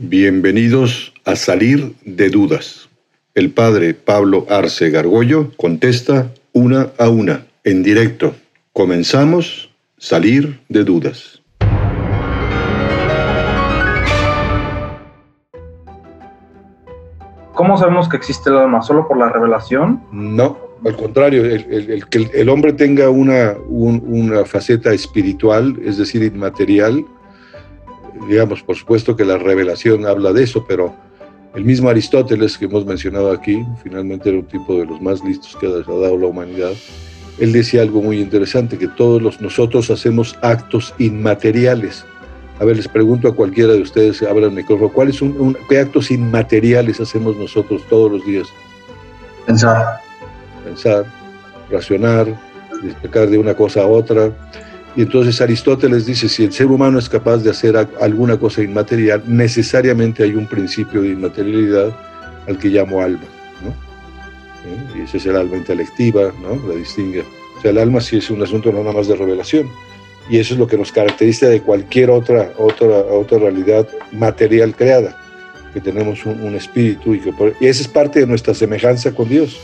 Bienvenidos a Salir de Dudas. El padre Pablo Arce Gargollo contesta una a una, en directo. Comenzamos Salir de Dudas. ¿Cómo sabemos que existe el alma? ¿Solo por la revelación? No, al contrario, el, que el hombre tenga una, una faceta espiritual, es decir, inmaterial, digamos, por supuesto que la revelación habla de eso, pero el mismo Aristóteles que hemos mencionado aquí, finalmente era un tipo de los más listos que ha dado la humanidad, él decía algo muy interesante, que todos los, nosotros hacemos actos inmateriales. A ver, les pregunto a cualquiera de ustedes, abran el micrófono, ¿cuáles son, qué actos inmateriales hacemos nosotros todos los días? Pensar. Pensar, racionar, destacar de una cosa a otra, y entonces Aristóteles dice, si el ser humano es capaz de hacer alguna cosa inmaterial, necesariamente hay un principio de inmaterialidad al que llamo alma. ¿no? Y ese es el alma intelectiva, ¿no? la distingue. O sea, el alma sí es un asunto no nada más de revelación. Y eso es lo que nos caracteriza de cualquier otra, otra, otra realidad material creada, que tenemos un, espíritu y que y esa es parte de nuestra semejanza con Dios.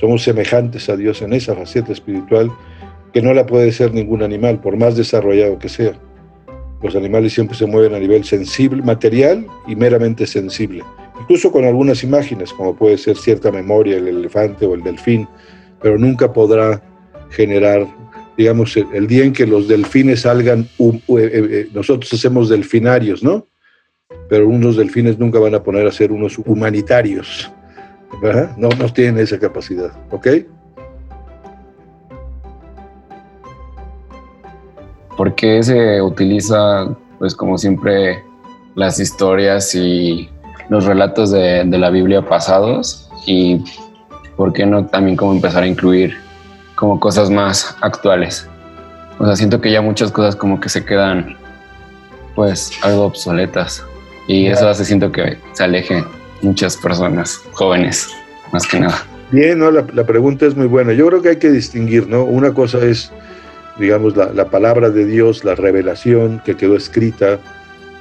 Somos semejantes a Dios en esa faceta espiritual que no la puede ser ningún animal, por más desarrollado que sea. Los animales siempre se mueven a nivel sensible, material y meramente sensible, incluso con algunas imágenes, como puede ser cierta memoria, el elefante o el delfín, pero nunca podrá generar, digamos, el día en que los delfines salgan, eh, eh, nosotros hacemos delfinarios, ¿no? Pero unos delfines nunca van a poner a ser unos humanitarios. No, no tienen esa capacidad, ¿ok? ¿Por qué se utiliza, pues como siempre, las historias y los relatos de, la Biblia pasados? ¿Y por qué no también como empezar a incluir como cosas más actuales? O sea, siento que ya muchas cosas como que se quedan pues algo obsoletas y eso hace siento que se alejen muchas personas jóvenes, más que nada. Bien, ¿no? la, la pregunta es muy buena. Yo creo que hay que distinguir, ¿no? Una cosa es digamos, la, palabra de Dios, la revelación que quedó escrita,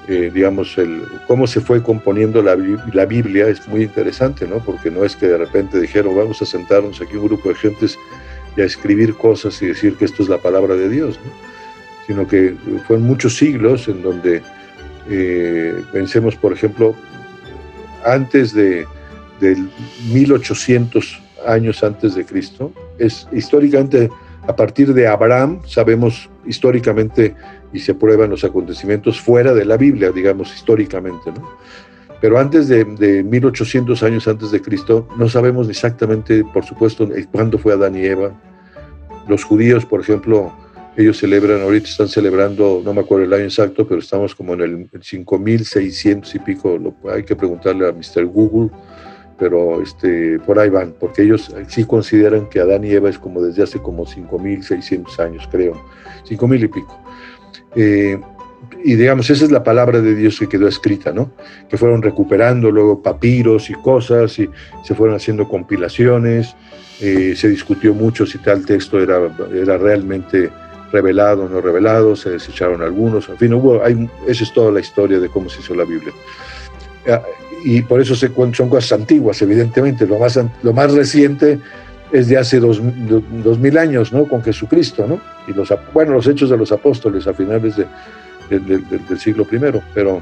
eh, digamos, el, cómo se fue componiendo la, la, Biblia es muy interesante, ¿no? Porque no es que de repente dijeron, vamos a sentarnos aquí un grupo de gentes y a escribir cosas y decir que esto es la palabra de Dios, ¿no? Sino que fueron muchos siglos en donde, eh, pensemos, por ejemplo, antes de, del 1800 años antes de Cristo, es históricamente a partir de Abraham sabemos históricamente y se prueban los acontecimientos fuera de la Biblia, digamos históricamente, ¿no? Pero antes de, 1800 años antes de Cristo no sabemos exactamente, por supuesto, cuándo fue Adán y Eva. Los judíos, por ejemplo, ellos celebran, ahorita están celebrando, no me acuerdo el año exacto, pero estamos como en el 5600 y pico, hay que preguntarle a Mr. Google, pero este, por ahí van, porque ellos sí consideran que Adán y Eva es como desde hace como 5.600 años, creo, 5.000 y pico. Eh, y digamos, esa es la palabra de Dios que quedó escrita, ¿no? Que fueron recuperando luego papiros y cosas y se fueron haciendo compilaciones, eh, se discutió mucho si tal texto era, era realmente revelado o no revelado, se desecharon algunos, en fin, hubo, hay, esa es toda la historia de cómo se hizo la Biblia. Y por eso se, son cosas antiguas, evidentemente. Lo más, lo más reciente es de hace dos, mil años, ¿no? Con Jesucristo, ¿no? Y los, bueno, los hechos de los apóstoles a finales de, del siglo I. Pero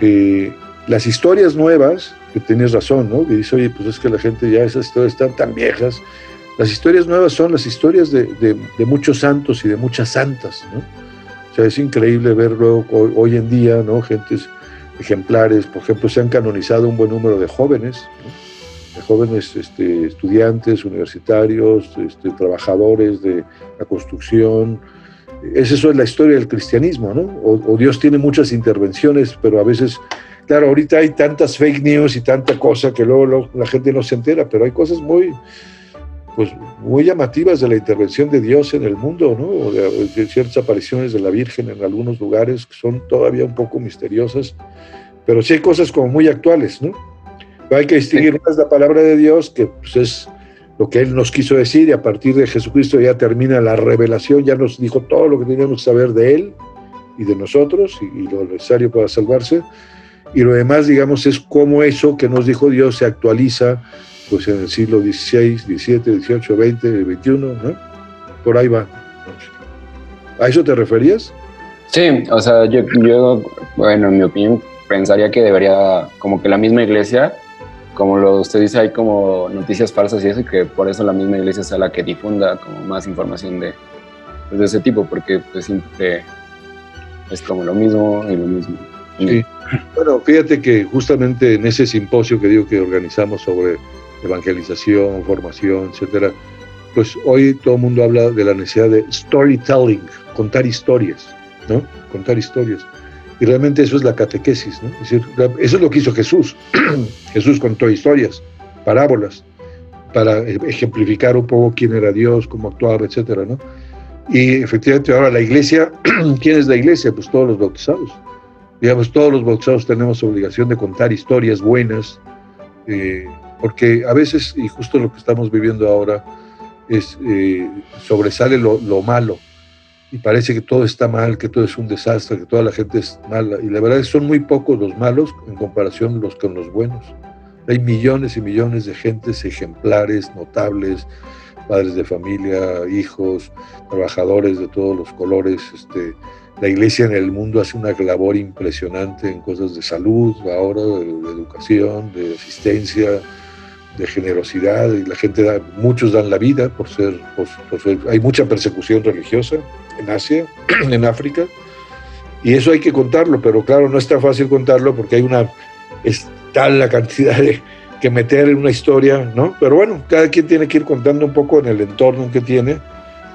eh, las historias nuevas, que tienes razón, ¿no? Y dice, oye, pues es que la gente ya esas historias están tan viejas. Las historias nuevas son las historias de, muchos santos y de muchas santas, ¿no? O sea, es increíble ver luego hoy, en día, ¿no? Gentes ejemplares. Por ejemplo, se han canonizado un buen número de jóvenes, de jóvenes este, estudiantes, universitarios, este, trabajadores de la construcción. Es eso es la historia del cristianismo, ¿no? O, Dios tiene muchas intervenciones, pero a veces, claro, ahorita hay tantas fake news y tanta cosa que luego, la gente no se entera, pero hay cosas muy, pues, muy llamativas de la intervención de Dios en el mundo, ¿no? O de, de, ciertas apariciones de la Virgen en algunos lugares que son todavía un poco misteriosas pero sí hay cosas como muy actuales, ¿no? hay que distinguir más la palabra de Dios, que pues, es lo que Él nos quiso decir, y a partir de Jesucristo ya termina la revelación, ya nos dijo todo lo que teníamos que saber de Él, y de nosotros y, lo necesario para salvarse. Y lo demás, digamos, es cómo eso que nos dijo Dios se actualiza pues en el siglo XVI, XVII, XVIII, XX, XXI, ¿no? Por ahí va. ¿A eso te referías? Sí, o sea, yo, yo, bueno, en mi opinión, pensaría que debería, como que la misma iglesia, como lo usted dice, hay como noticias falsas y eso, y que por eso la misma iglesia sea la que difunda como más información de, pues, de ese tipo, porque pues siempre es como lo mismo y lo mismo. Sí. Bueno, fíjate que justamente en ese simposio que digo que organizamos sobre evangelización, formación, etcétera, pues hoy todo el mundo habla de la necesidad de storytelling, contar historias, ¿no? Contar historias. Y realmente eso es la catequesis, ¿no? Es decir, eso es lo que hizo Jesús. Jesús contó historias, parábolas, para ejemplificar un poco quién era Dios, cómo actuaba, etcétera, ¿no? Y efectivamente ahora la iglesia, ¿quién es la iglesia? Pues todos los bautizados. Digamos, todos los bautizados tenemos obligación de contar historias buenas, eh, porque a veces, y justo lo que estamos viviendo ahora, es eh, sobresale lo, lo, malo y parece que todo está mal, que todo es un desastre, que toda la gente es mala. Y la verdad es que son muy pocos los malos en comparación con los buenos. Hay millones y millones de gentes ejemplares, notables, padres de familia, hijos, trabajadores de todos los colores. Este, la iglesia en el mundo hace una labor impresionante en cosas de salud, ahora de, educación, de asistencia, de generosidad. Y la gente da, muchos dan la vida por ser, por, ser, hay mucha persecución religiosa en Asia, en África, y eso hay que contarlo, pero claro, no está fácil contarlo porque hay una, es tal la cantidad de, que meter en una historia, ¿no? Pero bueno, cada quien tiene que ir contando un poco en el entorno que tiene,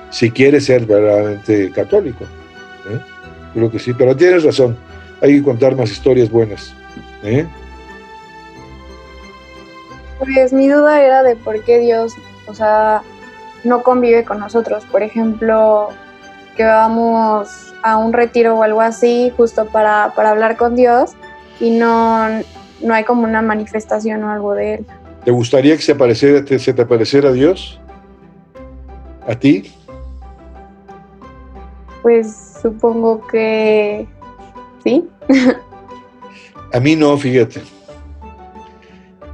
si quiere ser verdaderamente católico. ¿eh? Creo que sí, pero tienes razón, hay que contar más historias buenas. ¿eh? Pues mi duda era de por qué Dios, o sea, no convive con nosotros. Por ejemplo, que vamos a un retiro o algo así, justo para, para hablar con Dios, y no, no hay como una manifestación o algo de él. ¿Te gustaría que se, apareciera, se te apareciera Dios? ¿A ti? Pues supongo que sí. A mí no, fíjate.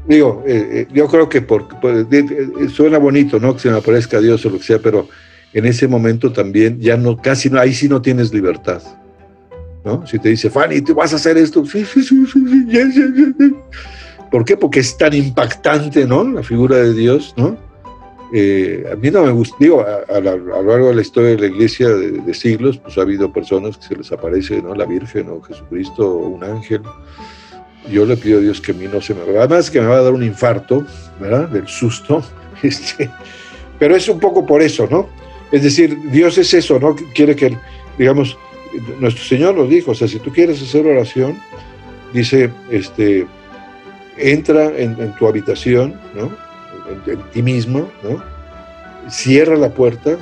Digo, eh, eh, yo creo que por, eh, suena bonito, ¿no? Que se me aparezca Dios o lo que sea, pero en ese momento también ya no, casi no, ahí sí no tienes libertad. ¿no? Si te dice, Fanny, ¿tú vas a hacer esto? Sí, sí, sí, sí, ¿Por qué? Porque es tan impactante, ¿no? La figura de Dios, ¿no? A mí no me gusta, digo, a, lo largo de la historia de la iglesia de, siglos, pues ha habido personas que se les aparece, ¿no? La Virgen o Jesucristo o un ángel. Yo le pido a Dios que a mí no se me... Además que me va a dar un infarto, ¿verdad? Del susto. Este, pero es un poco por eso, ¿no? Es decir, Dios es eso, ¿no? Quiere que, digamos, nuestro Señor lo dijo, o sea, si tú quieres hacer oración, dice, este, entra en, tu habitación, ¿no? En, ti mismo, ¿no? Cierra la puerta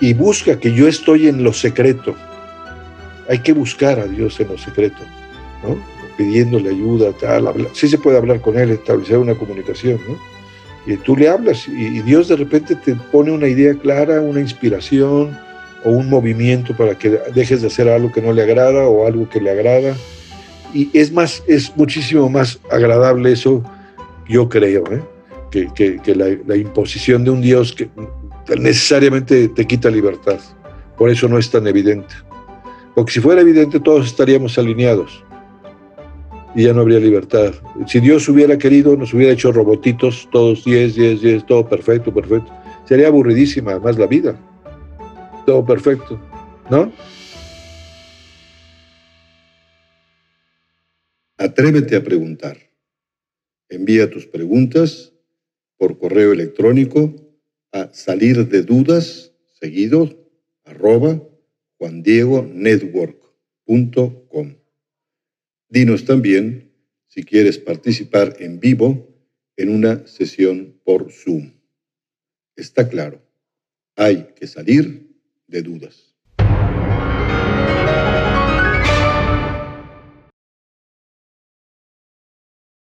y busca que yo estoy en lo secreto. Hay que buscar a Dios en lo secreto, ¿no? Pidiéndole ayuda, tal, sí se puede hablar con Él, establecer una comunicación, ¿no? Y tú le hablas y Dios de repente te pone una idea clara, una inspiración, o un movimiento para que dejes de hacer algo que no le agrada o algo que le agrada. Y es más, es muchísimo más agradable eso, yo creo, ¿eh? que, que, la, la, imposición de un Dios que necesariamente te quita libertad. Por eso no es tan evidente. Porque si fuera evidente todos estaríamos alineados y ya no habría libertad. Si Dios hubiera querido, nos hubiera hecho robotitos, todos 10, 10, 10, todo perfecto, perfecto. Sería aburridísima además la vida todo perfecto, ¿no? Atrévete a preguntar. Envía tus preguntas por correo electrónico a salir de dudas seguido juandiegonetwork.com. Dinos también si quieres participar en vivo en una sesión por Zoom. Está claro, hay que salir de dudas.